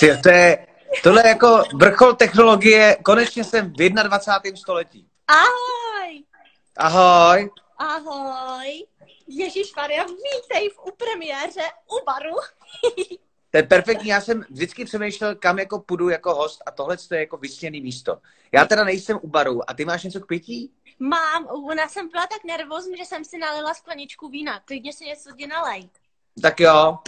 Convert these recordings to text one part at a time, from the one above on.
Ty, to je, tohle je jako vrchol technologie, konečně jsem v 21. století. Ahoj! Ahoj. Ahoj! Ježíš Maria, vítej v u premiéře u baru. To je perfektní, já jsem vždycky přemýšlel, kam jako půjdu jako host a tohle je jako vysněný místo. Já teda nejsem u baru a ty máš něco k pití? Mám, ona jsem byla tak nervózní, že jsem si nalila skleničku vína. Klidně si něco jdi nalej. Tak jo.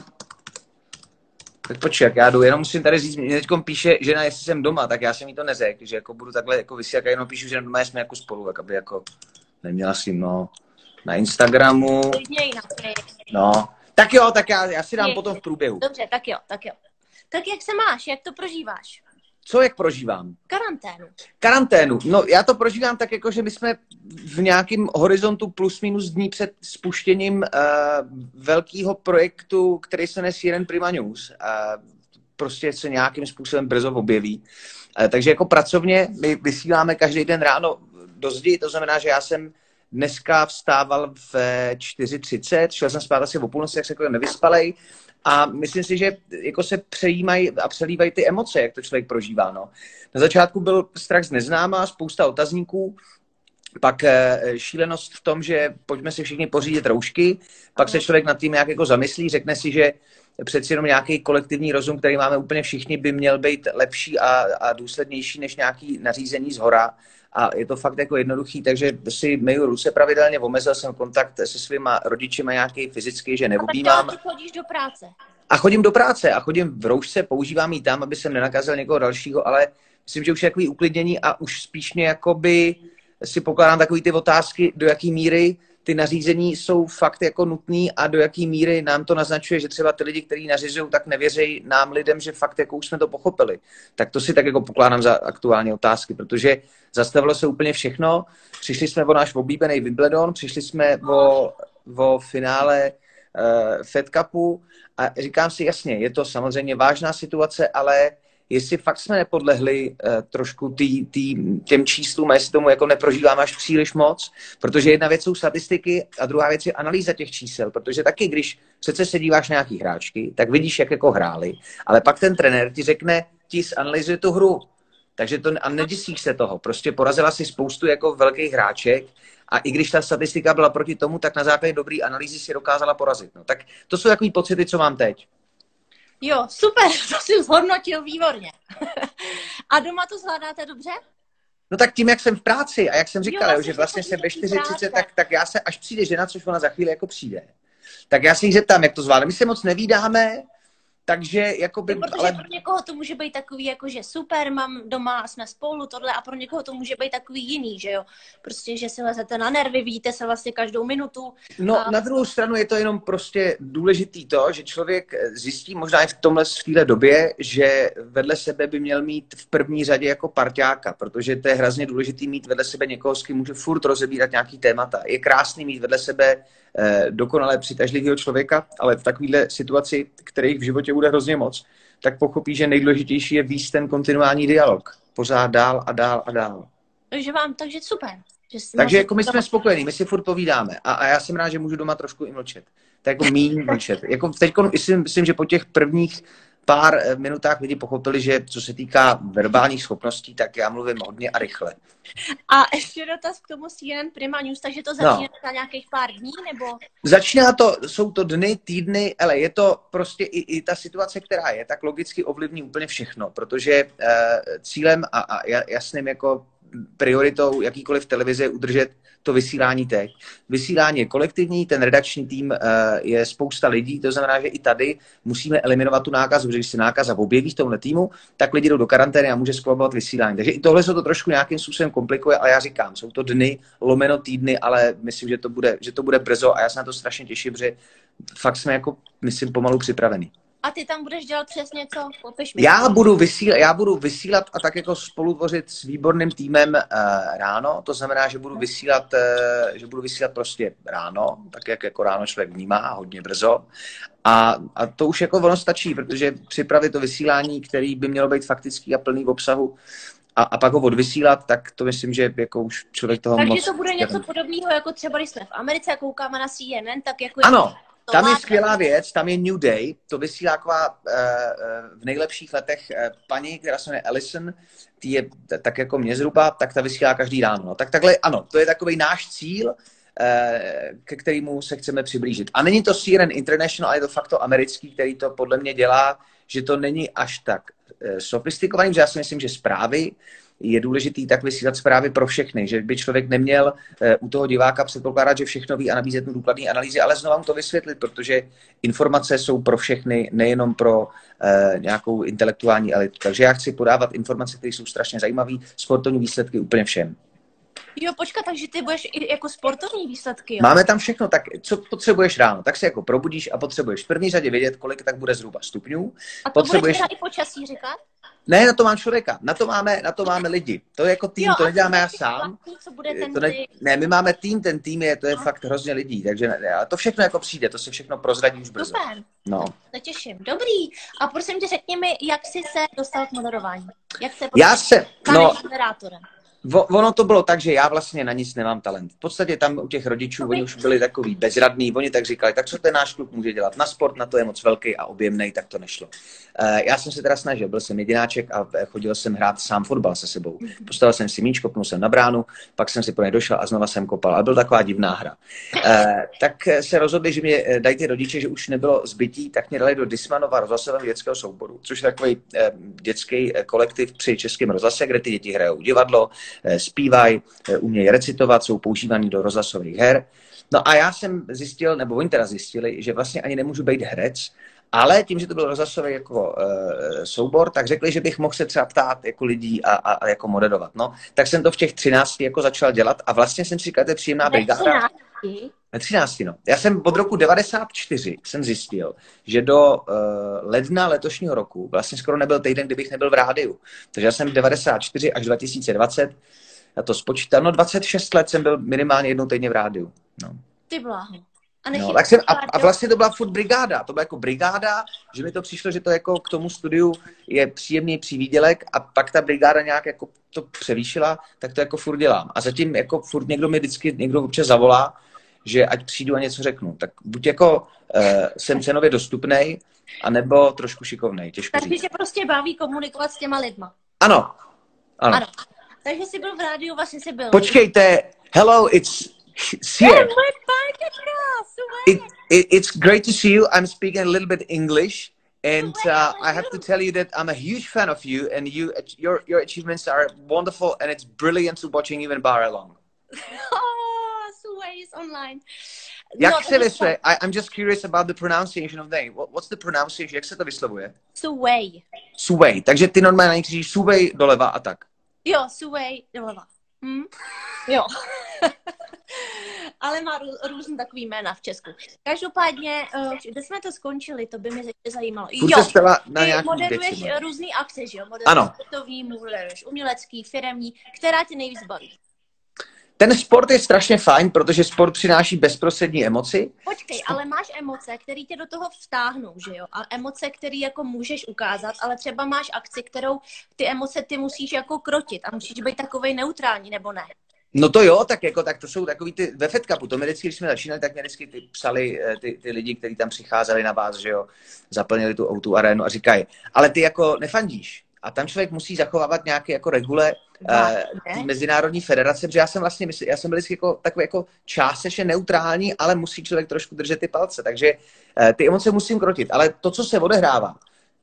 Tak počkej, jak já jdu, jenom musím tady říct, mě teď píše žena, jestli jsem doma, tak já jsem jí to neřekl, že jako budu takhle jako vysílat, jenom píšu, že doma jsme jako spolu, tak aby jako neměla si no na Instagramu. No, tak jo, tak já, já si dám Je. potom v průběhu. Dobře, tak jo, tak jo. Tak jak se máš, jak to prožíváš? Co, jak prožívám? Karanténu. Karanténu. No, já to prožívám tak, jako že my jsme v nějakém horizontu plus minus dní před spuštěním uh, velkého projektu, který se nes jeden Prima News. Uh, prostě se nějakým způsobem brzo objeví. Uh, takže jako pracovně my vysíláme každý den ráno do zdi, to znamená, že já jsem dneska vstával v 4.30, šel jsem spát asi o půlnoci, jak se jako nevyspalej, a myslím si, že jako se přejímají a přelívají ty emoce, jak to člověk prožívá. No. Na začátku byl strach z neznáma, spousta otazníků, pak eh, šílenost v tom, že pojďme si všichni pořídit roušky, pak se člověk nad tím nějak jako zamyslí, řekne si, že přeci jenom nějaký kolektivní rozum, který máme úplně všichni, by měl být lepší a, a důslednější než nějaký nařízení z hora. A je to fakt jako jednoduchý, takže si myju ruce pravidelně, omezil jsem kontakt se svýma rodičima nějaký fyzický, že A tak neobjímám. ty chodíš do práce. A chodím do práce a chodím v roušce, používám ji tam, aby jsem nenakazil někoho dalšího, ale myslím, že už je takový uklidnění a už spíš mě jakoby si pokládám takový ty otázky, do jaký míry ty nařízení jsou fakt jako nutný a do jaký míry nám to naznačuje, že třeba ty lidi, kteří nařizují, tak nevěří nám lidem, že fakt jako už jsme to pochopili. Tak to si tak jako pokládám za aktuální otázky, protože zastavilo se úplně všechno. Přišli jsme o náš oblíbený Wimbledon, přišli jsme o, o finále uh, Fed Cupu a říkám si jasně, je to samozřejmě vážná situace, ale jestli fakt jsme nepodlehli uh, trošku tý, tý, těm číslům a jestli tomu jako neprožíváme až příliš moc, protože jedna věc jsou statistiky a druhá věc je analýza těch čísel, protože taky, když přece se díváš na nějaký hráčky, tak vidíš, jak jako hráli, ale pak ten trenér ti řekne, ti zanalizuje tu hru, takže to, a neděsíš se toho. Prostě porazila si spoustu jako velkých hráček a i když ta statistika byla proti tomu, tak na základě dobré analýzy si dokázala porazit. No, tak to jsou takový pocity, co mám teď. Jo, super, to si zhodnotil výborně. A doma to zvládáte dobře? No tak tím, jak jsem v práci a jak jsem říkal, Jo, jo, že vlastně jsem ve chodíš do 4.30, práce. tak, tak já se, až přijde žena, což ona za chvíli jako přijde, tak já se jí zeptám, jak to zvládne. My se moc nevídáme, takže jakoby, Jo, protože ale pro někoho to může být takový, jako že super, mám doma, jsme spolu, tohle, a pro někoho to může být takový jiný, že jo? Prostě, že si lezete na nervy, vidíte se vlastně každou minutu. No, A- na druhou stranu je to jenom prostě důležitý to, že člověk zjistí možná i v tomhle v téhle době, že vedle sebe by měl mít v první řadě jako parťáka, protože to je hrozně důležitý mít vedle sebe někoho, s kým může furt rozebírat nějaký témata. Je krásný mít vedle sebe dokonale přitažlivého člověka, ale v takovéhle situaci, kterých v životě bude hrozně moc, tak pochopí, že nejdůležitější je víc ten kontinuální dialog. Pořád dál a dál a dál. Takže vám, takže super. Že Takže jako my jsme spokojení, my si furt povídáme a, a já jsem rád, že můžu doma trošku i mlčet. To je jako míň mlčet. Jako teď myslím, myslím, že po těch prvních pár eh, minutách lidi pochopili, že co se týká verbálních schopností, tak já mluvím hodně a rychle. A ještě dotaz k tomu CNN Prima News, takže to začíná no. za nějakých pár dní, nebo? Začíná to, jsou to dny, týdny, ale je to prostě i, i ta situace, která je, tak logicky ovlivní úplně všechno, protože uh, cílem a, a ja- jasným jako prioritou jakýkoliv televize je udržet to vysílání teď. Vysílání je kolektivní, ten redakční tým uh, je spousta lidí, to znamená, že i tady musíme eliminovat tu nákazu, protože když se nákaza objeví v tomhle týmu, tak lidi jdou do karantény a může skolabovat vysílání. Takže i tohle se to trošku nějakým způsobem komplikuje, ale já říkám, jsou to dny, lomeno týdny, ale myslím, že to bude, že to bude brzo a já se na to strašně těším, protože fakt jsme jako, myslím, pomalu připraveni. A ty tam budeš dělat přesně co? Popiš mi. Já budu, vysílat, já budu vysílat a tak jako spolutvořit s výborným týmem uh, ráno, to znamená, že budu vysílat, uh, že budu vysílat prostě ráno, tak jak jako ráno člověk vnímá, hodně brzo. A, a to už jako ono stačí, protože připravit to vysílání, který by mělo být faktický a plný v obsahu, a, a pak ho odvysílat, tak to myslím, že jako už člověk toho Takže moc... to bude něco podobného, jako třeba když jsme v Americe a koukáme na CNN, tak jako Ano, tam je skvělá věc, tam je New Day, to vysílá taková uh, v nejlepších letech uh, paní, která se jmenuje Ellison, tý je tak jako mě zhruba, tak ta vysílá každý ráno. No. Tak takhle, ano, to je takový náš cíl, ke kterému se chceme přiblížit. A není to CNN International, ale je to fakt to americký, který to podle mě dělá, že to není až tak sofistikovaný, že já si myslím, že zprávy je důležitý tak vysílat zprávy pro všechny, že by člověk neměl eh, u toho diváka předpokládat, že všechno ví a nabízet mu důkladné analýzy, ale znovu to vysvětlit, protože informace jsou pro všechny, nejenom pro uh, nějakou intelektuální elitu. Takže já chci podávat informace, které jsou strašně zajímavé, sportovní výsledky úplně všem. Jo, počkat, takže ty budeš i jako sportovní výsledky, jo? Máme tam všechno, tak co potřebuješ ráno? Tak se jako probudíš a potřebuješ v první řadě vědět, kolik tak bude zhruba stupňů. A to potřebuješ... budeš i počasí říkat? Ne, na to mám člověka, na to máme, na to máme lidi. To je jako tým, jo, to neděláme já sám. Co bude ten to ne, ne, my máme tým, ten tým je, to je no. fakt hrozně lidí, takže ne, to všechno jako přijde, to se všechno prozradí už brzo. Super, no. to těším. Dobrý, a prosím tě, řekni mi, jak jsi se dostal k moderování? Jak se já se, no, moderátorem? Ono to bylo tak, že já vlastně na nic nemám talent. V podstatě tam u těch rodičů, oni už byli takový bezradní, oni tak říkali, tak co ten náš kluk může dělat? Na sport na to je moc velký a objemný, tak to nešlo. Eh, já jsem se teda snažil, byl jsem jedináček a chodil jsem hrát sám fotbal se sebou. Postavil jsem si míč, kopnul jsem na bránu, pak jsem si pro ně došel a znova jsem kopal. A byl taková divná hra. Eh, tak se rozhodli, že mě eh, dají ty rodiče, že už nebylo zbytí, tak mě dali do Dismanova rozhlasového dětského souboru, což je takový dětský kolektiv při českém rozhlase, kde ty děti hrajou divadlo, Eh, zpívají, eh, umějí recitovat, jsou používaní do rozhlasových her. No a já jsem zjistil, nebo oni teda zjistili, že vlastně ani nemůžu být herec, ale tím, že to byl rozhlasový jako uh, soubor, tak řekli, že bych mohl se třeba ptát jako lidí a, a, a jako moderovat. No, tak jsem to v těch 13 jako začal dělat a vlastně jsem si říkal, to je příjemná brigáda. Ve 13, no. Já jsem od roku 94 jsem zjistil, že do uh, ledna letošního roku vlastně skoro nebyl týden, kdybych nebyl v rádiu. Takže já jsem 94 až 2020, já to spočítám, no 26 let jsem byl minimálně jednou týdně v rádiu. No. Ty bláho. A, no, tak jsem, a, a vlastně to byla furt brigáda. To byla jako brigáda, že mi to přišlo, že to jako k tomu studiu je příjemný přivídělek a pak ta brigáda nějak jako to převýšila, tak to jako furt dělám. A zatím jako furt někdo mi vždycky, někdo občas zavolá, že ať přijdu a něco řeknu. Tak buď jako uh, jsem cenově dostupný, anebo trošku šikovnej, těžko Takže tě prostě baví komunikovat s těma lidma. Ano. Ano. ano. Takže jsi byl v rádiu, vlastně jsi byl. Počkejte, hello, it's here. It, it, it's great to see you. I'm speaking a little bit English. And uh, I have to tell you that I'm a huge fan of you, and you, your, your achievements are wonderful, and it's brilliant to watching you in bar along. ways online. Jak no, se vyslovuje? I'm just curious about the pronunciation of name. What, what's the pronunciation? Jak se to vyslovuje? Suway. Suway. Takže ty normálně křížíš Suway doleva a tak. Jo, Suway doleva. Hm? Jo. Ale má rů, různý takový jména v Česku. Každopádně, uh, kde jsme to skončili, to by mě zajímalo. Furt jo, na ty moderuješ věci, no. různý akce, že jo? Moderuješ ano. sportovní, moderuješ umělecký, firemní. Která tě nejvíc baví? Ten sport je strašně fajn, protože sport přináší bezprostřední emoci. Počkej, ale máš emoce, které tě do toho vtáhnou, že jo? A emoce, které jako můžeš ukázat, ale třeba máš akci, kterou ty emoce ty musíš jako krotit a musíš být takovej neutrální, nebo ne? No to jo, tak jako, tak to jsou takový ty, ve Fed Cupu, to my vždycky, když jsme začínali, tak mě vždycky ty psali eh, ty, ty lidi, kteří tam přicházeli na vás, že jo, zaplnili tu autu arénu a říkají, ale ty jako nefandíš. A tam člověk musí zachovávat nějaké jako regule, uh, mezinárodní federace, protože já jsem vlastně, mysl, já jsem byl vždycky jako takový jako částečně neutrální, ale musí člověk trošku držet ty palce, takže uh, ty emoce musím krotit, ale to, co se odehrává,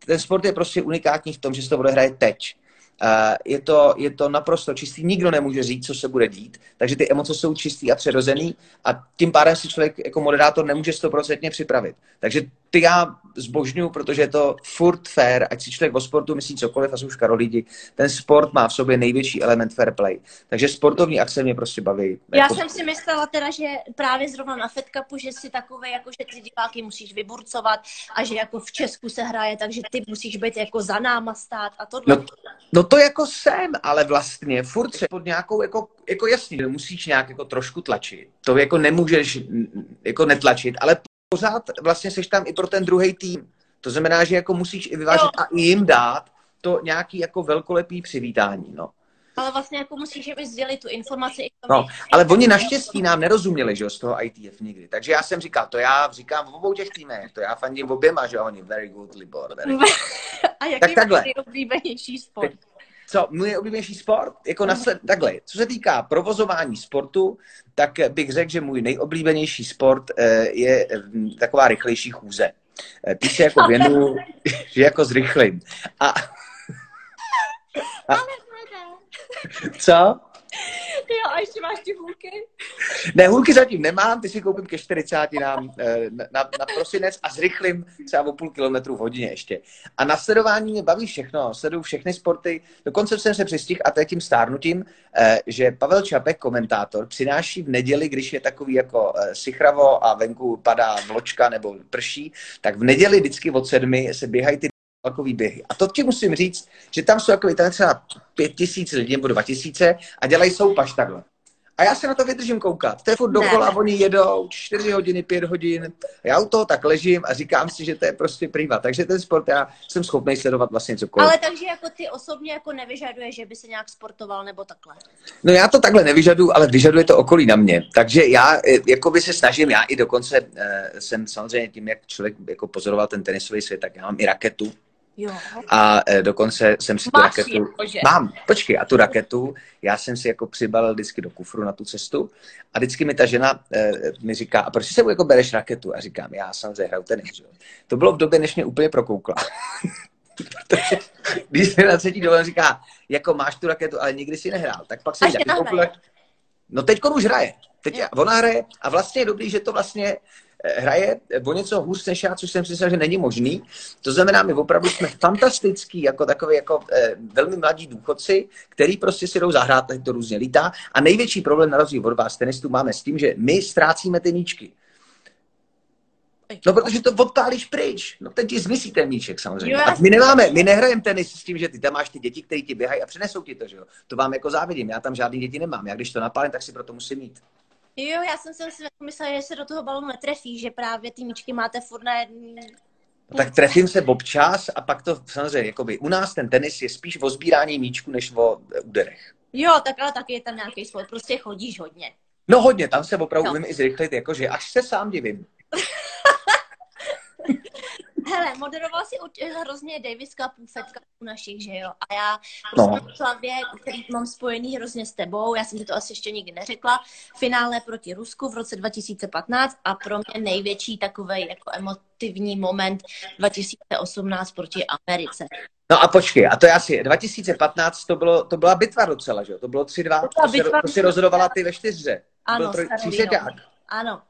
ten sport je prostě unikátní v tom, že se to odehraje teď. Uh, je, to, je to naprosto čistý, nikdo nemůže říct, co se bude dít, takže ty emoce jsou čistý a přirozený a tím pádem si člověk jako moderátor nemůže stoprocentně připravit. Takže ty já zbožňuju, protože je to furt fair, ať si člověk o sportu myslí cokoliv a jsou škaro lidi, ten sport má v sobě největší element fair play. Takže sportovní akce mě prostě baví. Já jako... jsem si myslela teda, že právě zrovna na Fed Cupu, že si takové, jako že ty diváky musíš vyburcovat a že jako v Česku se hraje, takže ty musíš být jako za náma stát a tohle. No, no to jako jsem, ale vlastně furt se pod nějakou, jako, jako jasně, musíš nějak jako trošku tlačit. To jako nemůžeš jako netlačit, ale pořád vlastně seš tam i pro ten druhý tým. To znamená, že jako musíš i vyvážit jo. a i jim dát to nějaký jako velkolepý přivítání, no. Ale vlastně jako musíš mi sdělit tu informaci. I no, ale oni naštěstí nám nerozuměli, že jo, z toho ITF nikdy. Takže já jsem říkal, to já říkám v obou těch týmech, to já fandím oběma, že oni, very good, Libor, very good. A jaký tak takhle. nejoblíbenější sport? Co, můj nejoblíbenější sport? Jako nasled, takhle, co se týká provozování sportu, tak bych řekl, že můj nejoblíbenější sport eh, je hm, taková rychlejší chůze. Eh, ty se jako věnu, že jako zrychlím. A, a, co? Jo, a ještě máš ty hůlky? Ne, hůlky zatím nemám, ty si koupím ke 40 nám eh, na, na, na prosinec a zrychlím třeba o půl kilometru v hodině ještě. A na sledování mě baví všechno, sleduju všechny sporty, dokonce jsem se přistihl a to je tím stárnutím, eh, že Pavel Čapek, komentátor, přináší v neděli, když je takový jako eh, sichravo a venku padá vločka nebo prší, tak v neděli vždycky od sedmi se běhají ty takový běhy. A to ti musím říct, že tam jsou jako tam třeba pět tisíc lidí nebo dva tisíce a dělají soupaš takhle. A já se na to vydržím koukat. To je furt dokola, oni jedou čtyři hodiny, pět hodin. Já u toho tak ležím a říkám si, že to je prostě prýva. Takže ten sport já jsem schopný sledovat vlastně cokoliv. Ale takže jako ty osobně jako nevyžaduje, že by se nějak sportoval nebo takhle? No já to takhle nevyžaduju, ale vyžaduje to okolí na mě. Takže já eh, jako by se snažím, já i dokonce uh, jsem samozřejmě tím, jak člověk jako pozoroval ten tenisový svět, tak já mám i raketu, Jo. A e, dokonce jsem si Máš tu raketu... Jakože. Mám, počkej, a tu raketu já jsem si jako přibalil vždycky do kufru na tu cestu a vždycky mi ta žena e, mi říká, a proč si jako bereš raketu? A říkám, já samozřejmě hraju tenis. Že? To bylo v době, než mě úplně prokoukla. když se na třetí dovolen říká, jako máš tu raketu, ale nikdy si nehrál, tak pak se jí No teď už hraje. Teď ona hraje a vlastně je dobrý, že to vlastně Eh, hraje o něco hůř než já, což jsem si myslel, že není možný. To znamená, my opravdu jsme fantastický, jako takový jako eh, velmi mladí důchodci, který prostě si jdou zahrát, teď to různě lítá. A největší problém na rozdíl od vás tenistů máme s tím, že my ztrácíme ty míčky. No, protože to odpálíš pryč. No, teď ti zmizí ten míček samozřejmě. Jo, a my nemáme, my nehrajeme tenis s tím, že ty tam máš ty děti, které ti běhají a přinesou ti to, že jo. To vám jako závidím. Já tam žádný děti nemám. Já když to napálím, tak si proto musím mít. Jo, já jsem si myslela, že se do toho balonu netrefí, že právě ty míčky máte furt na jedný... No, tak trefím se občas a pak to samozřejmě, jakoby u nás ten tenis je spíš o sbírání míčku, než o úderech. Jo, tak ale taky je tam nějaký sport, prostě chodíš hodně. No hodně, tam se opravdu no. umím i zrychlit, jakože až se sám divím. Hele, moderoval si hrozně Davis Cupů, Fed Cupů našich, že jo? A já prostě no. v hlavě, který mám spojený hrozně s tebou, já jsem ti to asi ještě nikdy neřekla, finále proti Rusku v roce 2015 a pro mě největší takový jako emotivní moment 2018 proti Americe. No a počkej, a to je asi 2015, to, bylo, to byla bitva docela, že jo? To bylo 3-2, to, to, si, to si rozhodovala ty ve čtyřře. Ano, to Ano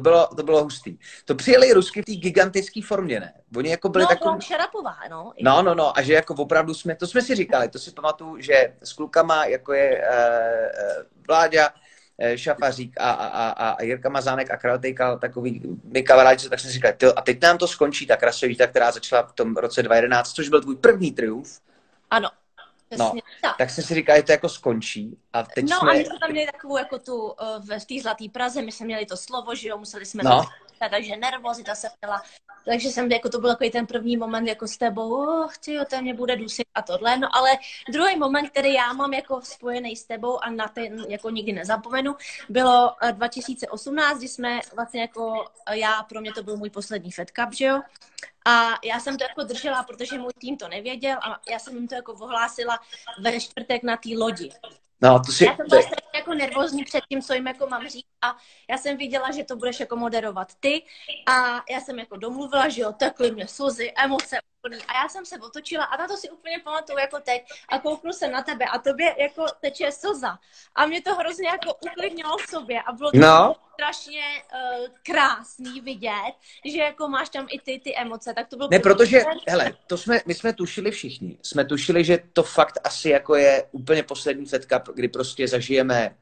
bylo, to bylo hustý. To přijeli Rusky v té gigantické formě, ne? Oni jako byli no, takový... Šarapová, no. No, no, no, a že jako opravdu jsme, to jsme si říkali, to si pamatuju, že s klukama, jako je uh, Vláďa, uh, Šafařík a, a, a, a Jirka Mazánek a Kravatejka, takový my kamarádi, tak jsme si říkali, a teď nám to skončí, ta krasovita, která začala v tom roce 2011, což byl tvůj první triumf. Ano. No, tak. tak jsem si říkal, že to jako skončí. A teď no jsme... a my jsme tam měli takovou jako tu, uh, v té Zlaté Praze, my jsme měli to slovo, že jo, museli jsme no. To takže nervozita se měla. Takže jsem, jako to byl takový ten první moment jako s tebou, oh, tyjo, to mě bude dusit a tohle. No ale druhý moment, který já mám jako spojený s tebou a na ten jako nikdy nezapomenu, bylo 2018, eh, kdy jsme vlastně jako eh, já, pro mě to byl můj poslední Fed Cup, že jo. A já jsem to jako držela, protože můj tým to nevěděl a já jsem jim to jako ohlásila ve čtvrtek na té lodi. No, to si... Já jsem byla jako nervózní před tím, co jim jako mám říct a já jsem viděla, že to budeš jako moderovat ty a já jsem jako domluvila, že jo, tekly mě slzy, emoce úplný. A já jsem se otočila a na to si úplně pamatuju jako teď a kouknu se na tebe a tobě jako teče slza. A mě to hrozně jako uklidnilo v sobě a bylo to no. strašně uh, krásný vidět, že jako máš tam i ty, ty emoce, tak to bylo... Ne, protože, hele, to jsme, my jsme tušili všichni. Jsme tušili, že to fakt asi jako je úplně poslední setka, kdy prostě zažijeme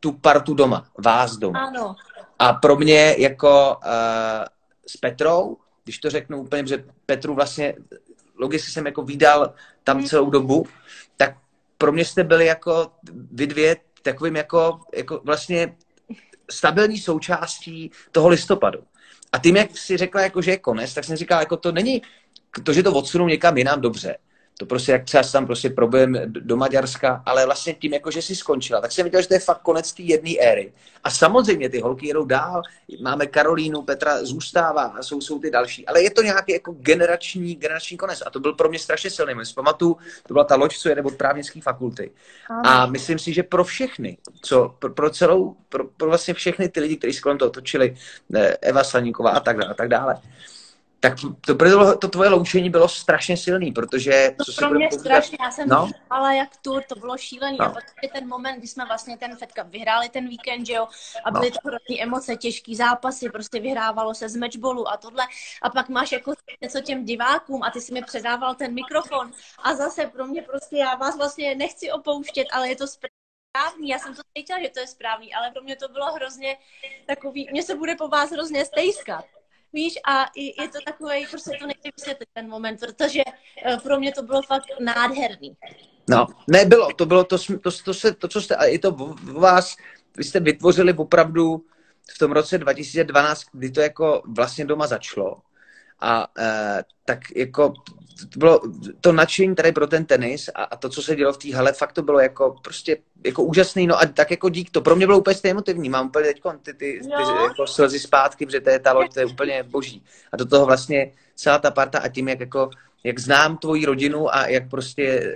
tu partu doma, vás doma. Ano. A pro mě jako uh, s Petrou, když to řeknu úplně, že Petru vlastně logicky jsem jako vydal tam celou dobu, tak pro mě jste byli jako vy dvě takovým jako, jako vlastně stabilní součástí toho listopadu. A tím, jak si řekla, jako, že je konec, tak jsem říkal, jako to není, to, že to odsunu někam jinam dobře. To prostě jak třeba tam prostě problém do Maďarska, ale vlastně tím, jako že si skončila, tak jsem viděl, že to je fakt konec té jedné éry. A samozřejmě ty holky jedou dál, máme Karolínu, Petra zůstává a jsou, jsou ty další, ale je to nějaký jako generační, generační konec a to byl pro mě strašně silný. Myslím, pamatuju, to byla ta loď, co jede od právnické fakulty. A myslím si, že pro všechny, co, pro, pro celou, pro, pro vlastně všechny ty lidi, kteří se kolem toho točili, eh, Eva Slaníková a tak dále, a tak dále, tak to, to, to tvoje loučení bylo strašně silný, protože... To co pro mě strašně, já jsem no? ale jak tu, to bylo šílený. No. A potom ten moment, kdy jsme vlastně ten Fed Cup vyhráli ten víkend, že jo, a byly no. to hrozný emoce, těžký zápasy, prostě vyhrávalo se z matchballu a tohle. A pak máš jako něco těm divákům a ty si mi předával ten mikrofon. A zase pro mě prostě, já vás vlastně nechci opouštět, ale je to správný, já jsem to cítila, že to je správný, ale pro mě to bylo hrozně takový, mě se bude po vás hrozně stejskat. Víš, a je to takový, prostě to nejde vysvětlit ten moment, protože eh, pro mě to bylo fakt nádherný. No, nebylo, to bylo to, to, to, se, to co jste, a i to v vás, vy jste vytvořili opravdu v tom roce 2012, kdy to jako vlastně doma začalo. A e, tak jako to bylo to nadšení tady pro ten tenis a, a to, co se dělo v té hale, fakt to bylo jako prostě jako úžasný, no a tak jako dík, to. Pro mě bylo úplně emotivní, mám úplně teď ty, ty, ty jako slzy zpátky, protože to je ta loď, to je úplně boží. A do toho vlastně celá ta parta a tím, jak jako jak znám tvoji rodinu a jak prostě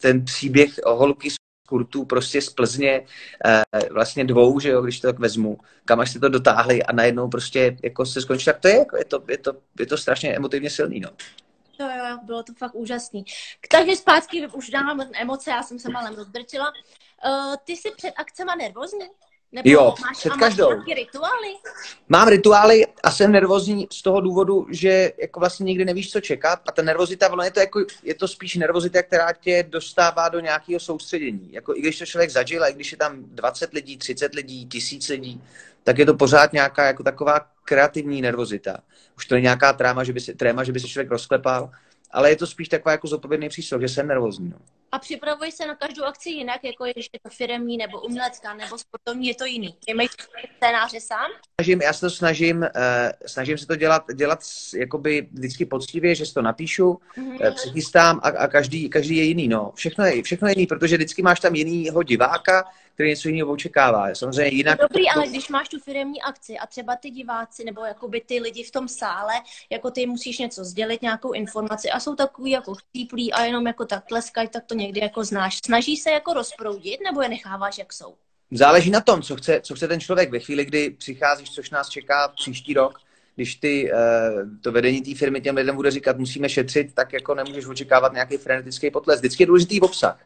ten příběh o holky z kurtu prostě z Plzně eh, vlastně dvou, že jo, když to tak vezmu, kam až jste to dotáhli a najednou prostě jako se skončí, tak to je, jako je, to, je, to, je to strašně emotivně silný, no. Jo, jo, bylo to fakt úžasný. Takže zpátky už dávám emoce, já jsem se malem rozdrčila. Uh, ty jsi před akcema nervózní? Nebo jo, máš, před každou. Máš rituály? Mám rituály a jsem nervózní z toho důvodu, že jako vlastně nikdy nevíš, co čekat a ta nervozita, ono je to, jako, je to spíš nervozita, která tě dostává do nějakého soustředění. Jako i když to člověk zažil, a i když je tam 20 lidí, 30 lidí, tisíc lidí, tak je to pořád nějaká jako taková kreativní nervozita. Už to je nějaká tráma, že by se, tréma, že by se člověk rozklepal, ale je to spíš taková jako zodpovědný přístroj, že jsem nervózní. No. A připravuješ se na každou akci jinak, jako je to firmní nebo umělecká nebo sportovní, je to jiný. Mají scénáře sám? Snažím, já se to snažím, uh, snažím se to dělat, dělat jakoby vždycky poctivě, že si to napíšu, mm-hmm. přichystám a, a každý, každý je jiný. No. Všechno, je, všechno je jiný, protože vždycky máš tam jinýho diváka, který něco jiného očekává. Samozřejmě jinak... Dobrý, to... ale když máš tu firmní akci a třeba ty diváci nebo jakoby ty lidi v tom sále, jako ty musíš něco sdělit, nějakou informaci a jsou takový jako chcíplí a jenom jako tak tleskají, tak to někdy jako znáš. Snaží se jako rozproudit nebo je necháváš, jak jsou? Záleží na tom, co chce, co chce ten člověk. Ve chvíli, kdy přicházíš, což nás čeká příští rok, když ty, eh, to vedení té firmy těm lidem bude říkat, musíme šetřit, tak jako nemůžeš očekávat nějaký frenetický potles. Vždycky je důležitý obsah.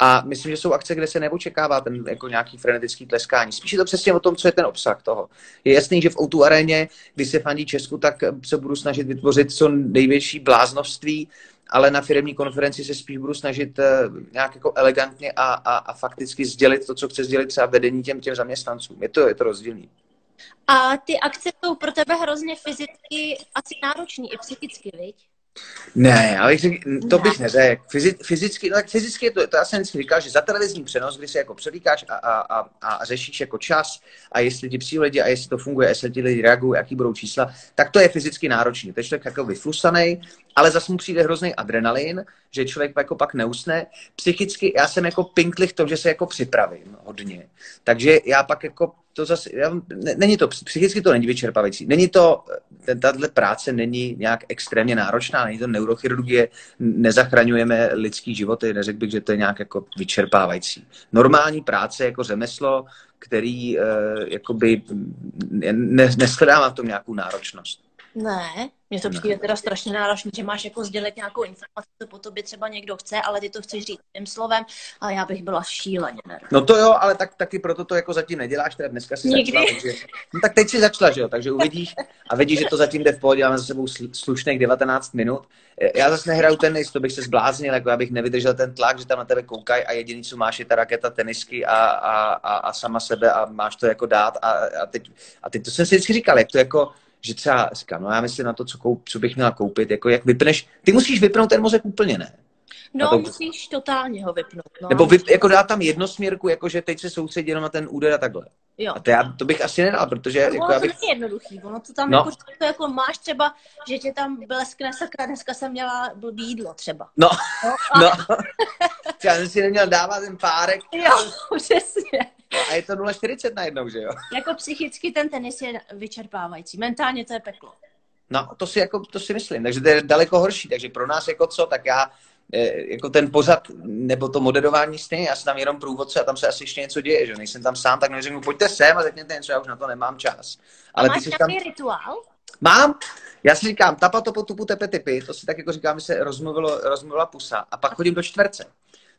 A myslím, že jsou akce, kde se neočekává ten jako nějaký frenetický tleskání. Spíš je to přesně o tom, co je ten obsah toho. Je jasný, že v o aréně, když se fandí Česku, tak se budu snažit vytvořit co největší bláznovství, ale na firmní konferenci se spíš budu snažit uh, nějak jako elegantně a, a, a fakticky sdělit to, co chce sdělit třeba vedení těm, těm zaměstnancům. Je to, je to rozdílný. A ty akce jsou pro tebe hrozně fyzicky asi náročný i psychicky, viď? Ne, ale to bych neřekl. fyzicky, no tak fyzicky to, to já jsem vždycky říkal, že za televizní přenos, kdy se jako převlíkáš a, a, a, a řešíš jako čas a jestli ti přijde lidi a jestli to funguje, jestli ti lidi reagují, jaký budou čísla, tak to je fyzicky náročný. To je člověk jako vyflusaný, ale zase mu přijde hrozný adrenalin, že člověk jako pak neusne. Psychicky, já jsem jako pinklich v tom, že se jako připravím hodně. Takže já pak jako to zase, já, ne, není to, psychicky to není vyčerpávající. Není to, tato práce není nějak extrémně náročná, není to neurochirurgie, nezachraňujeme lidský životy, neřekl bych, že to je nějak jako vyčerpávající. Normální práce jako řemeslo, který uh, jakoby ne, neshledává v tom nějakou náročnost. Ne, mně to přijde teda strašně náročné, že máš jako sdělit nějakou informaci, co po tobě třeba někdo chce, ale ty to chceš říct tím slovem a já bych byla šíleně nervózní. No to jo, ale tak, taky proto to jako zatím neděláš, teda dneska si Nikdy. začala, takže, no tak teď si začala, že jo, takže uvidíš a vidíš, že to zatím jde v pohodě, máme za sebou slušných 19 minut. Já zase nehraju tenis, to bych se zbláznil, jako já bych nevydržel ten tlak, že tam na tebe koukají a jediný, co máš, je ta raketa tenisky a, a, a, a sama sebe a máš to jako dát a, a, teď, a teď to jsem si vždycky říkal, jak to jako že třeba říkám, no já myslím na to, co, koup, co bych měla koupit, jako jak vypneš, ty musíš vypnout ten mozek úplně, ne? No, to... musíš totálně ho vypnout. No. Nebo vy, jako dát tam jednosměrku, jako že teď se soustředí jenom na ten úder a takhle. Jo. A to, já, to bych asi nedal, protože... No, jako, to abych... není jednoduchý, ono to tam no. jako, to jako máš třeba, že tě tam bleskne sakra, dneska jsem měla blbý jídlo třeba. No, no. A... no. já jsem si neměl dávat ten párek. Jo, přesně. A je to 0,40 najednou, že jo? Jako psychicky ten tenis je vyčerpávající, mentálně to je peklo. No, to si, jako, to si myslím, takže to je daleko horší, takže pro nás jako co, tak já eh, jako ten pozad nebo to moderování stejně, já jsem tam jenom průvodce a tam se asi ještě něco děje, že nejsem tam sám, tak neřeknu, pojďte sem a řekněte něco, já už na to nemám čas. Ale a máš ty nějaký tam... rituál? Mám, já si říkám, tapa, topo, tupu, tepe, typy, to si tak jako říkám, že se rozmluvilo, rozmluvila pusa a pak chodím do čtverce.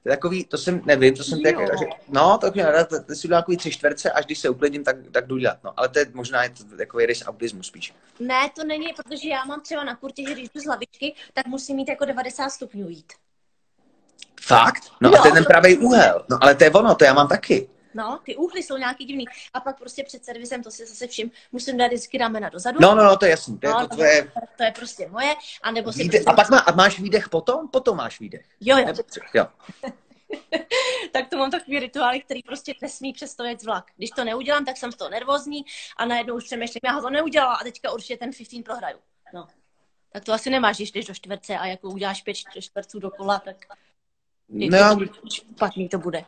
To je takový, to jsem, nevím, to jsem tak, že, no, tak mě rád, to si udělám takový tři čtverce, až když se uklidím, tak, tak jdu dělat, no. Ale to je možná je to takový rys autismu spíš. Ne, to není, protože já mám třeba na kurtě, že když jdu z lavičky, tak musím mít jako 90 stupňů jít. Fakt? No jo. a to je ten pravý úhel. No ale to je ono, to já mám taky. No, ty úhly jsou nějaký divný. A pak prostě před servisem, to si zase všim, musím dát vždycky ramena dozadu. No, no, no, to je jasný. To je, no, to, to, je... to je prostě moje. A, nebo si prostě... a pak má, a máš výdech potom? Potom máš výdech. Jo, jo. Nebo, jo. tak to mám takový rituály, který prostě nesmí přestojet vlak. Když to neudělám, tak jsem z toho nervózní a najednou už přemýšlím, já to neudělala a teďka určitě ten 15 prohraju. No. Tak to asi nemáš, když jdeš do čtvrce a jako uděláš pět čtvrců dokola, tak no, já... špatný to bude.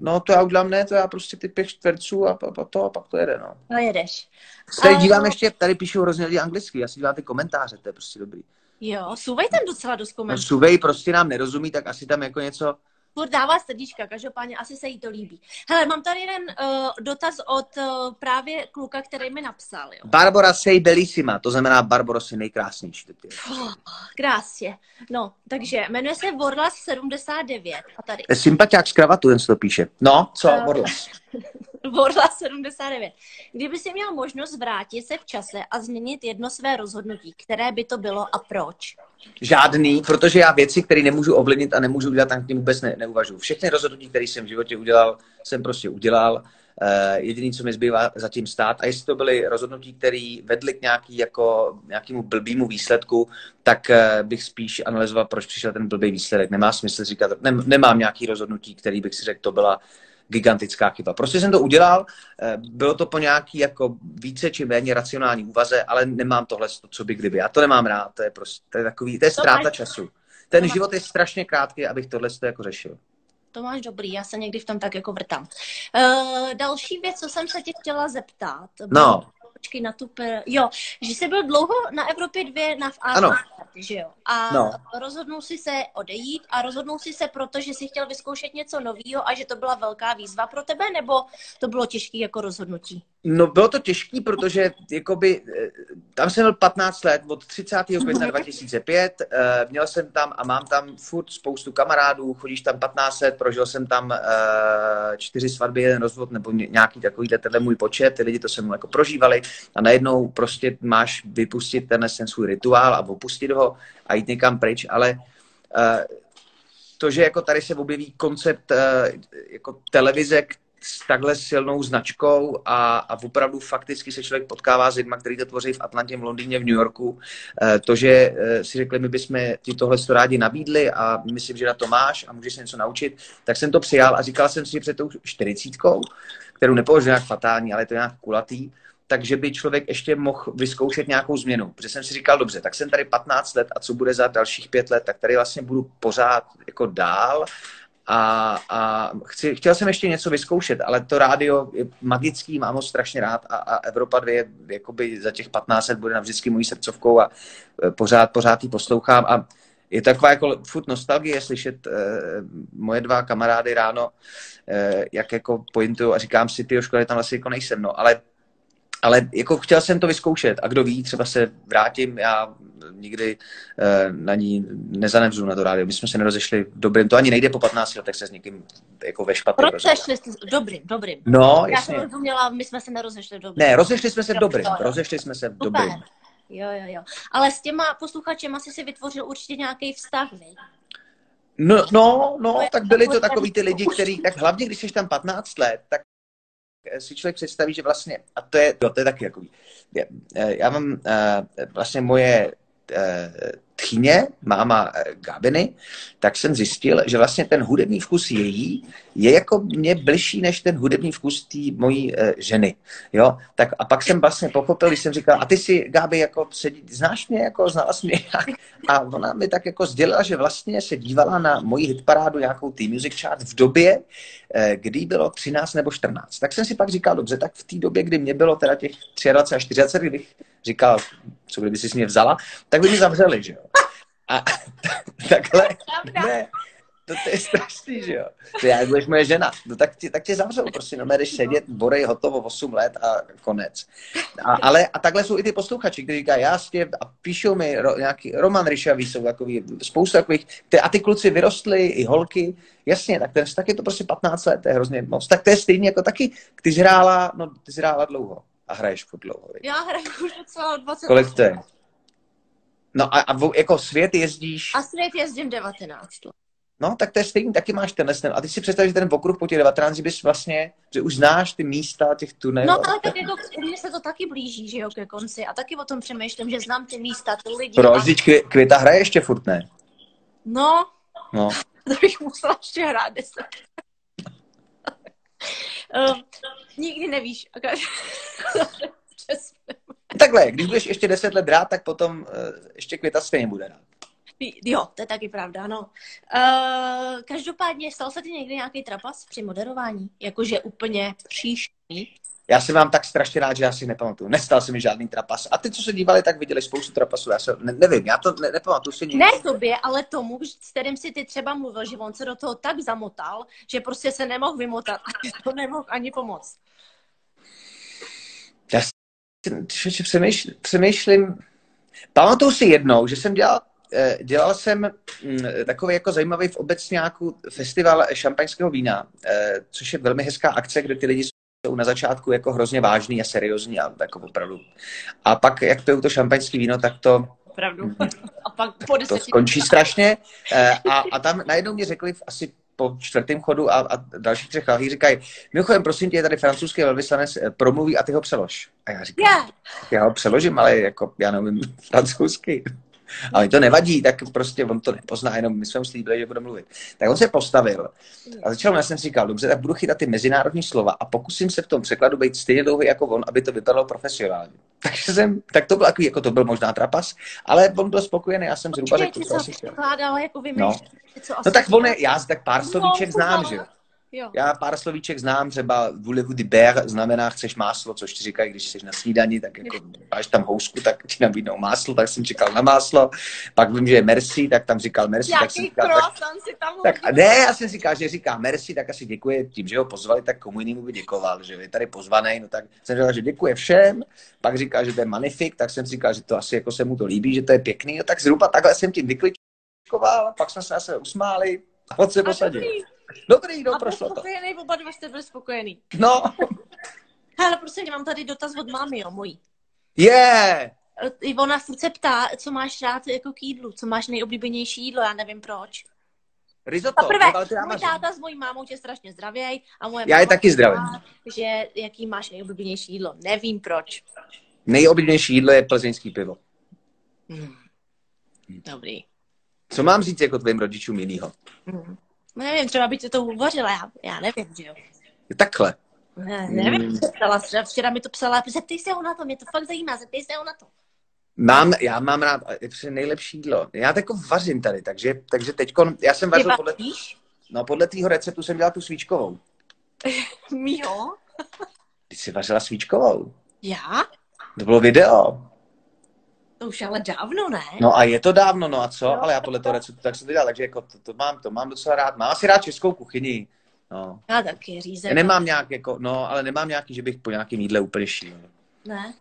No to já udělám ne, to já prostě ty pět čtverců a, a, a to a pak to jede, no. No jedeš. Se tady dívám ještě, tady píšou hrozně lidi anglicky, já si dívám ty komentáře, to je prostě dobrý. Jo, Suvej tam docela dost komentářů. No, Suvej prostě nám nerozumí, tak asi tam jako něco, furt dává srdíčka, každopádně asi se jí to líbí. Hele, mám tady jeden uh, dotaz od uh, právě kluka, který mi napsal. Jo. Barbara sei bellissima, to znamená Barbara si nejkrásnější. Oh, krásně. No, takže jmenuje se Vorlas 79 a tady. Sympatiák z kravatu, ten se to píše. No, co, uh, Vorlas? Borla 79. Kdyby si měl možnost vrátit se v čase a změnit jedno své rozhodnutí, které by to bylo a proč? Žádný, protože já věci, které nemůžu ovlivnit a nemůžu udělat, tak tím vůbec ne, neuvažuji. Všechny rozhodnutí, které jsem v životě udělal, jsem prostě udělal. Uh, jediný, co mi zbývá zatím stát. A jestli to byly rozhodnutí, které vedly k nějaký, jako, nějakému blbýmu výsledku, tak uh, bych spíš analyzoval, proč přišel ten blbý výsledek. Nemá smysl říkat, ne, nemám nějaký rozhodnutí, který bych si řekl, to byla gigantická chyba. Prostě jsem to udělal, eh, bylo to po nějaký jako více či méně racionální úvaze, ale nemám tohle, co by kdyby. Já to nemám rád, to je prostě to je takový, to je ztráta času. Ten život je strašně krátký, abych tohle jako řešil. To máš dobrý, já se někdy v tom tak jako vrtám. Uh, další věc, co jsem se tě chtěla zeptat. No počkej na tu per... Jo, že jsi byl dlouho na Evropě dvě na v ano. že jo? A no. rozhodnul si se odejít a rozhodnul si se proto, že jsi chtěl vyzkoušet něco nového a že to byla velká výzva pro tebe, nebo to bylo těžké jako rozhodnutí? No bylo to těžké, protože jakoby, eh, tam jsem byl 15 let, od 30. května 2005, eh, měl jsem tam a mám tam furt spoustu kamarádů, chodíš tam 15 let, prožil jsem tam eh, čtyři svatby, jeden rozvod nebo nějaký takový, tenhle můj počet, ty lidi to se jako prožívali a najednou prostě máš vypustit ten, ten svůj rituál a opustit ho a jít někam pryč, ale to, že jako tady se objeví koncept jako televize, s takhle silnou značkou a, a opravdu fakticky se člověk potkává s lidmi, kteří to tvoří v Atlantě, v Londýně, v New Yorku. Eh, to, že eh, si řekli, my bychom ti tohle rádi nabídli a myslím, že na to máš a můžeš se něco naučit, tak jsem to přijal a říkal jsem si, před tou čtyřicítkou, kterou nepovažuji nějak fatální, ale je to nějak kulatý, takže by člověk ještě mohl vyzkoušet nějakou změnu. Protože jsem si říkal, dobře, tak jsem tady 15 let a co bude za dalších pět let, tak tady vlastně budu pořád jako dál. A, a chci, chtěl jsem ještě něco vyzkoušet, ale to rádio je magický, mám ho strašně rád a, a Evropa 2 jakoby za těch 15 let bude navždycky mojí srdcovkou a e, pořád, pořád ji poslouchám. A je taková jako furt nostalgie slyšet uh, moje dva kamarády ráno, uh, jak jako pointují a říkám si, ty školy tam vlastně jako nejsem, no, ale ale jako chtěl jsem to vyzkoušet a kdo ví, třeba se vrátím, já nikdy uh, na ní nezanevřu na to rádio. My jsme se nerozešli v dobrým, to ani nejde po 15 letech se s někým jako ve špatném. Rozešli jste dobrým, dobrým. No, Já jsem rozuměla, my jsme se nerozešli v dobrým. Ne, rozešli jsme se v dobrým, rozešli jsme se v dobrým. Jo, jo, jo. Ale s těma posluchačema asi si vytvořil určitě nějaký vztah, ne? No, no, no, tak byli to takový ty lidi, kteří, tak hlavně když jsi tam 15 let, tak si člověk představí, že vlastně, a to je, to je taky jako, já mám uh, vlastně moje kuchyně, máma eh, Gábiny, tak jsem zjistil, že vlastně ten hudební vkus její je jako mě bližší než ten hudební vkus té mojí uh, ženy. Jo? Tak a pak jsem vlastně pochopil, když jsem říkal, a ty si, Gáby, jako sedí, znáš mě, jako znala jsi mě jak? A ona mi tak jako sdělila, že vlastně se dívala na moji hitparádu nějakou T-Music Chart v době, eh, kdy bylo 13 nebo 14. Tak jsem si pak říkal, dobře, tak v té době, kdy mě bylo teda těch 23 a 24, kdybych říkal, co kdyby si s mě vzala, tak by mě zavřeli, že jo. A takhle, ne, to, to je strašný, že jo. To já, budeš moje žena, no tak tě, tak tě zavřou, prostě, no jdeš sedět, borej, hotovo, 8 let a konec. A, ale a takhle jsou i ty posluchači, kteří říkají, jasně, a píšou mi ro, nějaký, Roman Ryšavý jsou takový, spousta takových, ty, a ty kluci vyrostly, i holky, jasně, tak ten tak je to prostě 15 let, to je hrozně moc. Tak to je stejně jako taky, ty zhrála, no ty zhrála dlouho a hraješ furt dlouho. Já hraju už docela 20 Kolik to je? No a, a jako svět jezdíš? A svět jezdím 19 let. No, tak to je stejný, taky máš ten ten. A ty si představíš, že ten okruh po těch 19 bys vlastně, že už znáš ty místa těch turnajů. No, ale tak jako mě se to taky blíží, že jo, ke konci. A taky o tom přemýšlím, že znám ty místa, ty lidi. Proč? A... Květa, květa hraje ještě furt, ne? No. No. to bych musela ještě hrát 10. um, nikdy nevíš. Takhle, když budeš ještě 10 let hrát, tak potom uh, ještě květa stejně bude rád. Jo, to je taky pravda, no. Uh, každopádně, stal se ti někdy nějaký trapas při moderování? Jakože úplně příšný? Já jsem vám tak strašně rád, že já si nepamatuju. Nestal se mi žádný trapas. A ty, co se dívali, tak viděli spoustu trapasů. Já se, ne, nevím, já to ne, nepamatuju si nikdy. Ne tobě, ale tomu, s kterým si ty třeba mluvil, že on se do toho tak zamotal, že prostě se nemohl vymotat a to nemohl ani pomoct. Přemýšlím, přemýšlím, pamatuju si jednou, že jsem dělal Eh, dělal jsem mm, takový jako zajímavý v obecňáku festival šampaňského vína, eh, což je velmi hezká akce, kde ty lidi jsou na začátku jako hrozně vážný a seriózní a jako opravdu. A pak, jak pijou to šampaňské víno, tak to Opravdu. Mm. A pak po To skončí strašně. Eh, a, a tam najednou mě řekli asi po čtvrtém chodu a, a dalších třech chalí říkají, mimochodem, prosím tě, je tady francouzský velvyslanec, promluví a ty ho přelož. A já říkám, yeah. já ho přeložím, ale jako já nevím francouzsky. Ale to nevadí, tak prostě on to nepozná, jenom my jsme mu slíbili, že bude mluvit. Tak on se postavil a začal, já jsem si říkal, dobře, tak budu chytat ty mezinárodní slova a pokusím se v tom překladu být stejně dlouhý jako on, aby to vypadalo profesionálně. Takže jsem, tak to byl takový, jako to byl možná trapas, ale on byl spokojený, já jsem zhruba řekl, co asi chtěl. jako no. co no tak on je, já tak pár slovíček no, znám, že jo. Jo. Já pár slovíček znám, třeba voulez-vous du beurre znamená chceš máslo, což ti říkají, když jsi na snídani, tak jako máš tam housku, tak ti nabídnou máslo, tak jsem čekal na máslo. Pak vím, že je merci, tak tam říkal merci. Jaký tak jsem říkal, tak, si tam tak, ne, já jsem říkal, že říká merci, tak asi děkuje tím, že ho pozvali, tak komu jinému by děkoval, že je tady pozvaný, no tak jsem říkal, že děkuje všem, pak říkal, že to je manifik, tak jsem říkal, že to asi jako se mu to líbí, že to je pěkný, no tak zhruba takhle jsem tím vykličkoval, pak jsme se na sebe usmáli a se posadil. Dobrý, no, a prošlo to. spokojený, oba dva jste byli spokojený. No. Ale prostě mám tady dotaz od mámy, jo, mojí. Je! Yeah. Ona furt se ptá, co máš rád jako k jídlu, co máš nejoblíbenější jídlo, já nevím proč. Risotto. A prvé, můj táta s mojí mámou tě strašně zdravěj a moje Já je taky zdravím. Že jaký máš nejoblíbenější jídlo, nevím proč. Nejoblíbenější jídlo je plzeňský pivo. Hmm. Dobrý. Co mám říct jako tvým rodičům jinýho? Hmm. No nevím, třeba by tě to uvařila, já, já nevím, že jo. Takhle. Ne, nevím, hmm. psala, včera mi to psala, zeptej se ho na to, mě to fakt zajímá, zeptej se ho na to. Mám, já mám rád je nejlepší jídlo. Já jako vařím tady, takže, takže teďko, já jsem vařil podle, no, podle tvýho receptu jsem dělal tu svíčkovou. Mýho? Ty jsi vařila svíčkovou. Já? To bylo video. To už ale dávno, ne? No a je to dávno, no a co? No, ale já podle toho receptu tak se to dělal, takže jako to, to, mám, to mám docela rád. Mám asi rád českou kuchyni. No. Já taky řízem. Já nemám nějak jako, no, ale nemám nějaký, že bych po nějakém jídle úplně šíl. Ne?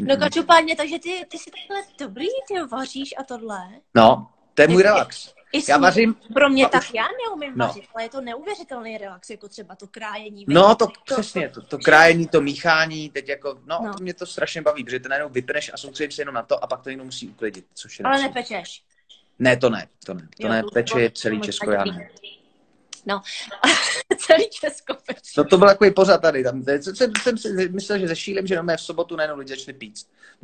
No každopádně, takže ty, ty jsi takhle dobrý, ty vaříš a tohle. No, to je můj relax. Já vařím. Pro mě tak já neumím no. vařit, ale je to neuvěřitelný relax, jako třeba to krájení. No, to, to přesně, to, to krájení, to míchání, teď jako, no, no. to mě to strašně baví, protože to najednou vypneš a soustředím se jenom na to a pak to jenom musí uklidit, což je Ale nepečeš. Ne, to ne, to ne, to jo, ne, peče je celý Česko, já ne. No, celý Česko pečí. No to byl takový pořad tady. Tam, jsem, jsem si myslel, že ze Šílem, že no v sobotu najednou lidi začne pít.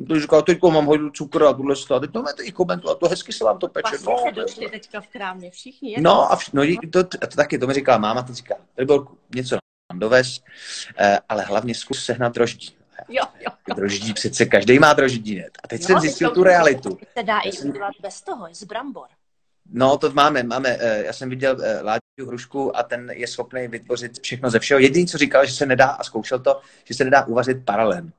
To říkal, teď mám hodinu cukru a tuhle a teď to i komentoval, to hezky se vám to peče. Vlastně no, došli teďka v krámě všichni. No a vš- no, to, to, taky, to mi říkala máma, to říká, byl něco nám dovez, eh, ale hlavně zkus sehnat droždí. Jo, jo. Droždí přece, každý má droždí, ne? A teď no, jsem zjistil tu realitu. Se dá i udělat bez toho, z brambor. No, to máme, máme. Eh, já jsem viděl eh, Láďu Hrušku a ten je schopný vytvořit všechno ze všeho. Jediný, co říkal, že se nedá, a zkoušel to, že se nedá uvařit paralelem.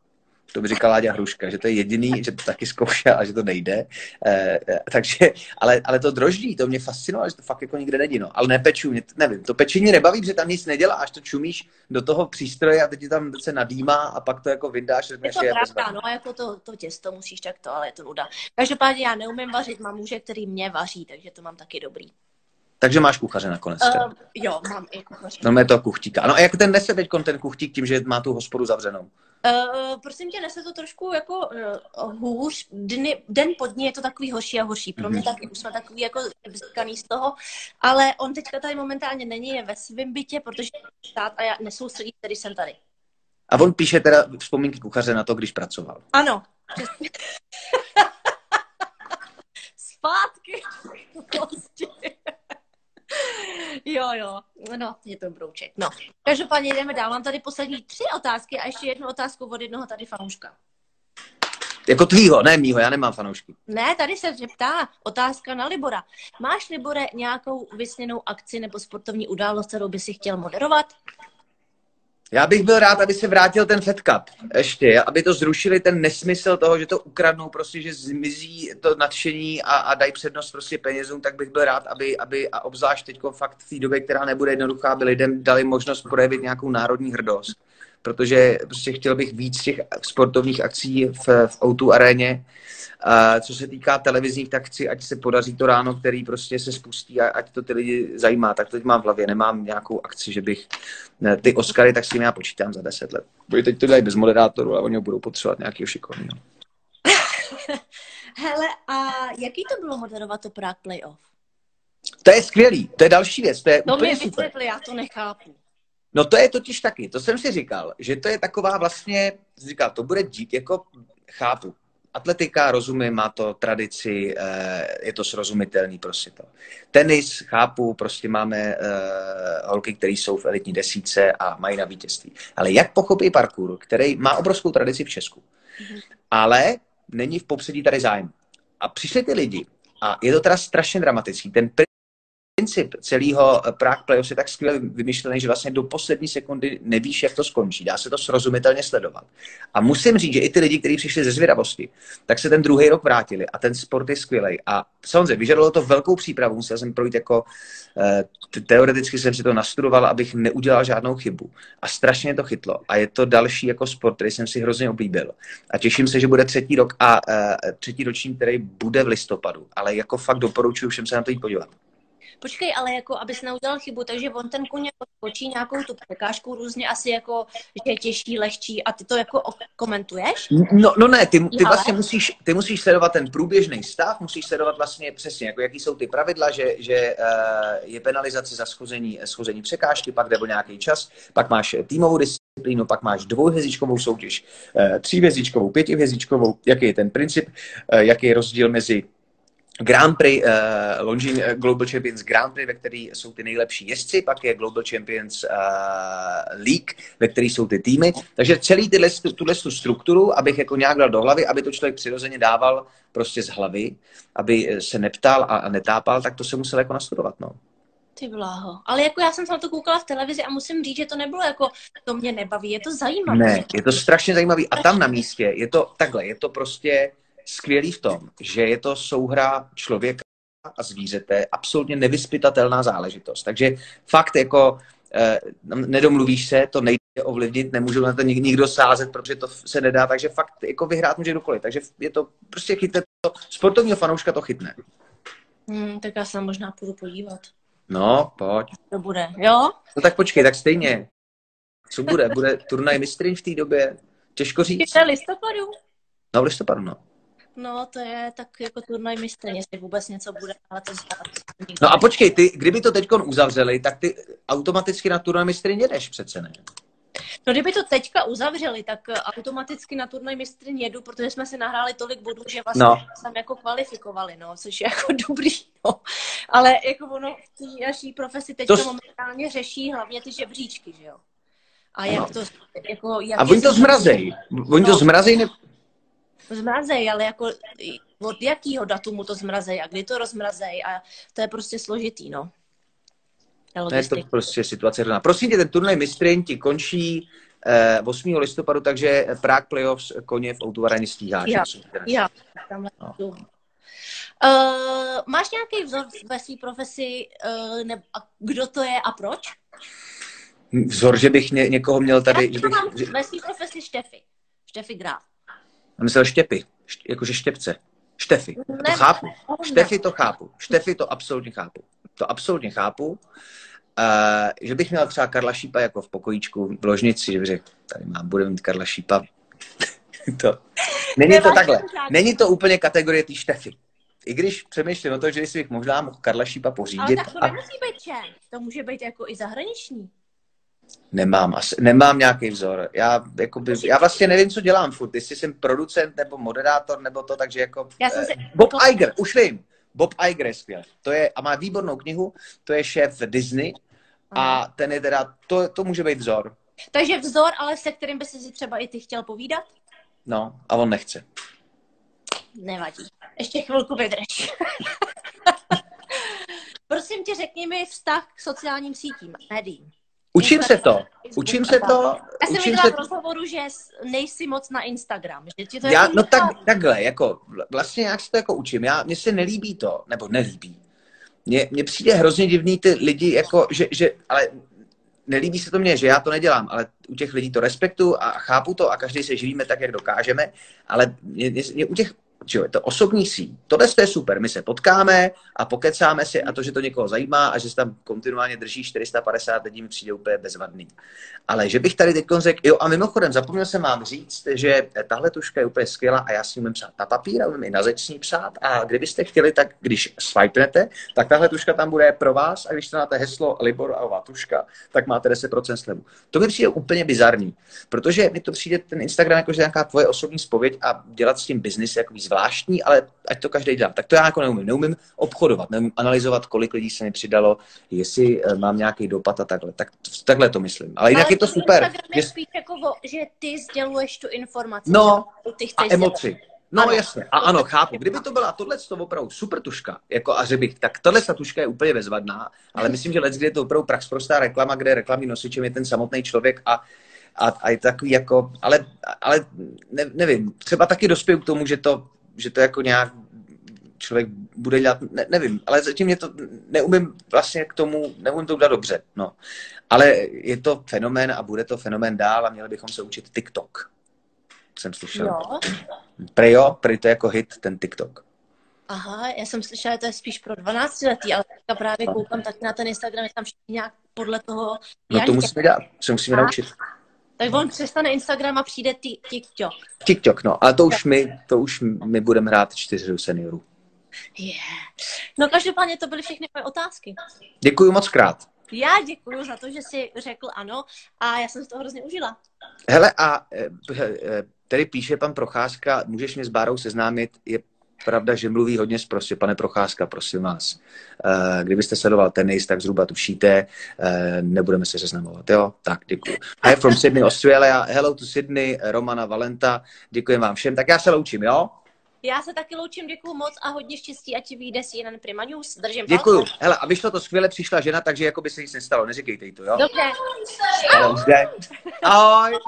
To by říkala Láďa Hruška, že to je jediný, že to taky zkoušel a že to nejde. E, takže, ale, ale to droždí, to mě fascinovalo, že to fakt jako nikde není. No. Ale nepeču, mě, nevím, to pečení nebaví, že tam nic nedělá, až to čumíš do toho přístroje a teď ti tam se nadýmá a pak to jako vyndáš. Je to pravda, no, jako to, to těsto musíš tak to, ale je to nuda. Každopádně já neumím vařit, mám muže, který mě vaří, takže to mám taky dobrý. Takže máš kuchaře nakonec. Uh, jo, mám i kuchaře. No, je to kuchtíka. No a jak ten nese teď ten kuchtík tím, že má tu hospodu zavřenou? Uh, prosím tě, nese to trošku jako uh, hůř. Dny, den pod dní je to takový horší a horší. Pro mě mm-hmm. taky už jsme takový jako vzkaný z toho. Ale on teďka tady momentálně není, je ve svém bytě, protože stát a já nesoustředí, který jsem tady. A on píše teda vzpomínky kuchaře na to, když pracoval. Ano. Zpátky. Prostě. jo, jo, no, je to brouček. No, každopádně jdeme dál. Mám tady poslední tři otázky a ještě jednu otázku od jednoho tady fanouška. Jako tvýho, ne mýho, já nemám fanoušky. Ne, tady se ptá otázka na Libora. Máš, Libore, nějakou vysněnou akci nebo sportovní událost, kterou by si chtěl moderovat? Já bych byl rád, aby se vrátil ten Fed Cup ještě, aby to zrušili ten nesmysl toho, že to ukradnou, prostě, že zmizí to nadšení a, a dají přednost prostě penězům, tak bych byl rád, aby, aby a obzvlášť teď fakt v té době, která nebude jednoduchá, aby lidem dali možnost projevit nějakou národní hrdost. Protože prostě chtěl bych víc těch sportovních akcí v, v O2 aréně, a co se týká televizních, tak chci, ať se podaří to ráno, který prostě se spustí a ať to ty lidi zajímá. Tak to teď mám v hlavě, nemám nějakou akci, že bych ne, ty Oscary, tak s tím já počítám za deset let. Protože teď to dají bez moderátoru a oni budou potřebovat nějakého šikovného. Hele, a jaký to bylo moderovat to Prague Playoff? To je skvělý, to je další věc. To, je to mi vysvětli, já to nechápu. No to je totiž taky, to jsem si říkal, že to je taková vlastně, říkal, to bude dít, jako chápu, atletika, rozumím, má to tradici, eh, je to srozumitelný prostě to. Tenis, chápu, prostě máme eh, holky, které jsou v elitní desíce a mají na vítězství. Ale jak pochopí parkour, který má obrovskou tradici v Česku, mm-hmm. ale není v popředí tady zájem. A přišli ty lidi a je to teda strašně dramatický. Ten princip celého Prague Playoffs je tak skvěle vymyšlený, že vlastně do poslední sekundy nevíš, jak to skončí. Dá se to srozumitelně sledovat. A musím říct, že i ty lidi, kteří přišli ze zvědavosti, tak se ten druhý rok vrátili a ten sport je skvělý. A samozřejmě vyžadovalo to velkou přípravu, musel jsem projít jako eh, teoreticky jsem si to nastudoval, abych neudělal žádnou chybu. A strašně to chytlo. A je to další jako sport, který jsem si hrozně oblíbil. A těším se, že bude třetí rok a uh, třetí ročník, který bude v listopadu. Ale jako fakt doporučuji všem se na to jít podívat. Počkej, ale jako, abys neudělal chybu, takže on ten kuň skočí nějakou tu překážku různě asi jako, že je těžší, lehčí a ty to jako komentuješ? No, no ne, ty, ty vlastně musíš, ty musíš sledovat ten průběžný stav, musíš sledovat vlastně přesně, jako jaký jsou ty pravidla, že, že uh, je penalizace za schození, schození překážky, pak jde o nějaký čas, pak máš týmovou disciplínu, pak máš dvouhvězdičkovou soutěž, uh, tříhvězdičkovou, pětihvězdičkovou, jaký je ten princip, uh, jaký je rozdíl mezi Grand Prix, uh, Longines uh, Global Champions Grand Prix, ve který jsou ty nejlepší jezdci, pak je Global Champions uh, League, ve který jsou ty týmy. Takže celý tyhle, tuhle tu strukturu, abych jako nějak dal do hlavy, aby to člověk přirozeně dával prostě z hlavy, aby se neptal a, a netápal, tak to se musel jako nastudovat, no. Ty bláho. Ale jako já jsem se na to koukala v televizi a musím říct, že to nebylo jako, to mě nebaví, je to zajímavé. Ne, je to strašně zajímavé. A tam na místě je to takhle, je to prostě skvělý v tom, že je to souhra člověka a zvířete, absolutně nevyspytatelná záležitost. Takže fakt jako eh, nedomluvíš se, to nejde ovlivnit, nemůžu na to nikdo sázet, protože to se nedá, takže fakt jako vyhrát může kdokoliv. Takže je to prostě chytne to, sportovního fanouška to chytne. Hmm, tak já se možná půjdu podívat. No, pojď. To bude, jo? No tak počkej, tak stejně. Co bude? Bude turnaj mistryň v té době? Těžko říct. Je listopadu? No, v listopadu, no. No, to je tak jako turnaj mistrně, jestli vůbec něco bude, ale to No a počkej, ty, kdyby to teď uzavřeli, tak ty automaticky na turnaj mistrně jdeš přece, ne? No kdyby to teďka uzavřeli, tak eh, automaticky na turnaj mistry jedu, protože jsme si nahráli tolik bodů, že vlastně no. tam jako kvalifikovali, no, což je jako dobrý, no. Ale jako ono v té naší profesi teď to... momentálně řeší hlavně ty žebříčky, že jo. A jak to, jako, jak A oni to zmrazej. Oni no, to zmrazej ne... Zmrazej, ale jako od jakého datumu to zmrazej a kdy to rozmrazej a to je prostě složitý, no. To je to prostě situace hrozná. Prosím tě, ten turnaj mistrin ti končí eh, 8. listopadu, takže Prague Playoffs koně v autovarani stíháš. Já, já. no. Uh, máš nějaký vzor ve své profesi, uh, ne, a kdo to je a proč? Vzor, že bych ně, někoho měl tady... Já bych, mám že... ve své profesi Štefy. Štefy Graf. Já myslel Štěpy, št, jakože Štěpce. Štefy. To chápu. Štefy to chápu. Štefy to absolutně chápu. To absolutně chápu. Uh, že bych měl třeba Karla Šípa jako v pokojíčku v ložnici, že bych řekl, tady mám, budeme mít Karla Šípa. to. Není to takhle. Není to úplně kategorie té Štefy. I když přemýšlím o to, že si bych možná mohl Karla Šípa pořídit. Ale tak to a... nemusí být čen. To může být jako i zahraniční. Nemám, asi, nemám nějaký vzor. Já, jakoby, já vlastně nevím, co dělám furt, jestli jsem producent nebo moderátor nebo to, takže jako... Já jsem si... Bob Iger, už vím. Bob Iger je skvělý. To je, a má výbornou knihu, to je šéf Disney a ten je teda, to, to může být vzor. Takže vzor, ale se kterým by si třeba i ty chtěl povídat? No, a on nechce. Nevadí. Ještě chvilku vydrž. Prosím tě, řekni mi vztah k sociálním sítím, médiím. Učím se to. Učím se to. Já jsem viděla v rozhovoru, že nejsi moc na Instagram. Že ti to já, jako no tak, takhle, jako vlastně jak se to jako učím. Já, mně se nelíbí to, nebo nelíbí. Mně, mně přijde hrozně divný ty lidi, jako, že, že, ale nelíbí se to mně, že já to nedělám, ale u těch lidí to respektu a chápu to a každý se živíme tak, jak dokážeme, ale mě, mě, mě u těch že jo, je to osobní síť. Tohle je super, my se potkáme a pokecáme si a to, že to někoho zajímá a že se tam kontinuálně drží 450 lidí, mi přijde úplně bezvadný. Ale že bych tady teď řekl, jo a mimochodem zapomněl jsem vám říct, že tahle tuška je úplně skvělá a já si umím psát na papír a umím i na zeď psát a kdybyste chtěli, tak když swipenete, tak tahle tuška tam bude pro vás a když máte heslo Libor a tuška, tak máte 10% slevu. To mi přijde úplně bizarní, protože mi to přijde ten Instagram jako že nějaká tvoje osobní spověď a dělat s tím biznis jako zvláštní, ale ať to každý dělá. Tak to já jako neumím. Neumím obchodovat, neumím analyzovat, kolik lidí se mi přidalo, jestli eh, mám nějaký dopad a takhle. Tak, takhle to myslím. Ale jinak ale je to super. Je spíš jako, že ty sděluješ tu informaci. No, ty chceš a emoci. Dělat. No ano. jasně, a ano, chápu. Kdyby to byla tohle to opravdu super tuška, jako a bych, tak tohle ta tuška je úplně bezvadná, ale myslím, že let, je to opravdu praxprostá reklama, kde reklamní nosičem je ten samotný člověk a a, a je takový jako, ale, ale ne, nevím, třeba taky dospěju k tomu, že to že to jako nějak člověk bude dělat, ne, nevím, ale zatím mě to neumím vlastně k tomu, neumím to udělat dobře, no. Ale je to fenomén a bude to fenomén dál a měli bychom se učit TikTok. Jsem slyšel. Jo. Pre jo, pre to jako hit, ten TikTok. Aha, já jsem slyšela, že to je spíš pro 12 letý, ale teďka právě koukám tak na ten Instagram, je tam všichni nějak podle toho. No to musíme dělat, se musíme a? naučit. Tak on přestane Instagram a přijde TikTok. TikTok, no. Ale to už my, to už my budeme hrát čtyři seniorů. Yeah. No každopádně to byly všechny moje otázky. Děkuji moc krát. Já děkuji za to, že jsi řekl ano a já jsem si to hrozně užila. Hele a eh, eh, tady píše pan Procházka, můžeš mě s Bárou seznámit, je pravda, že mluví hodně zprostě. Pane Procházka, prosím vás, eh, kdybyste sledoval tenis, tak zhruba tušíte, eh, nebudeme se seznamovat, jo? Tak, děkuji. Hi from Sydney, Australia. Hello to Sydney, Romana Valenta. Děkuji vám všem. Tak já se loučím, jo? Já se taky loučím, děkuji moc a hodně štěstí, ať ti vyjde si jeden Prima News. Držím Děkuji. Palce. Hele, a vyšlo to skvěle, přišla žena, takže jako by se nic nestalo. Neříkejte jí to, jo? Dobře. Ahoj. Ahoj.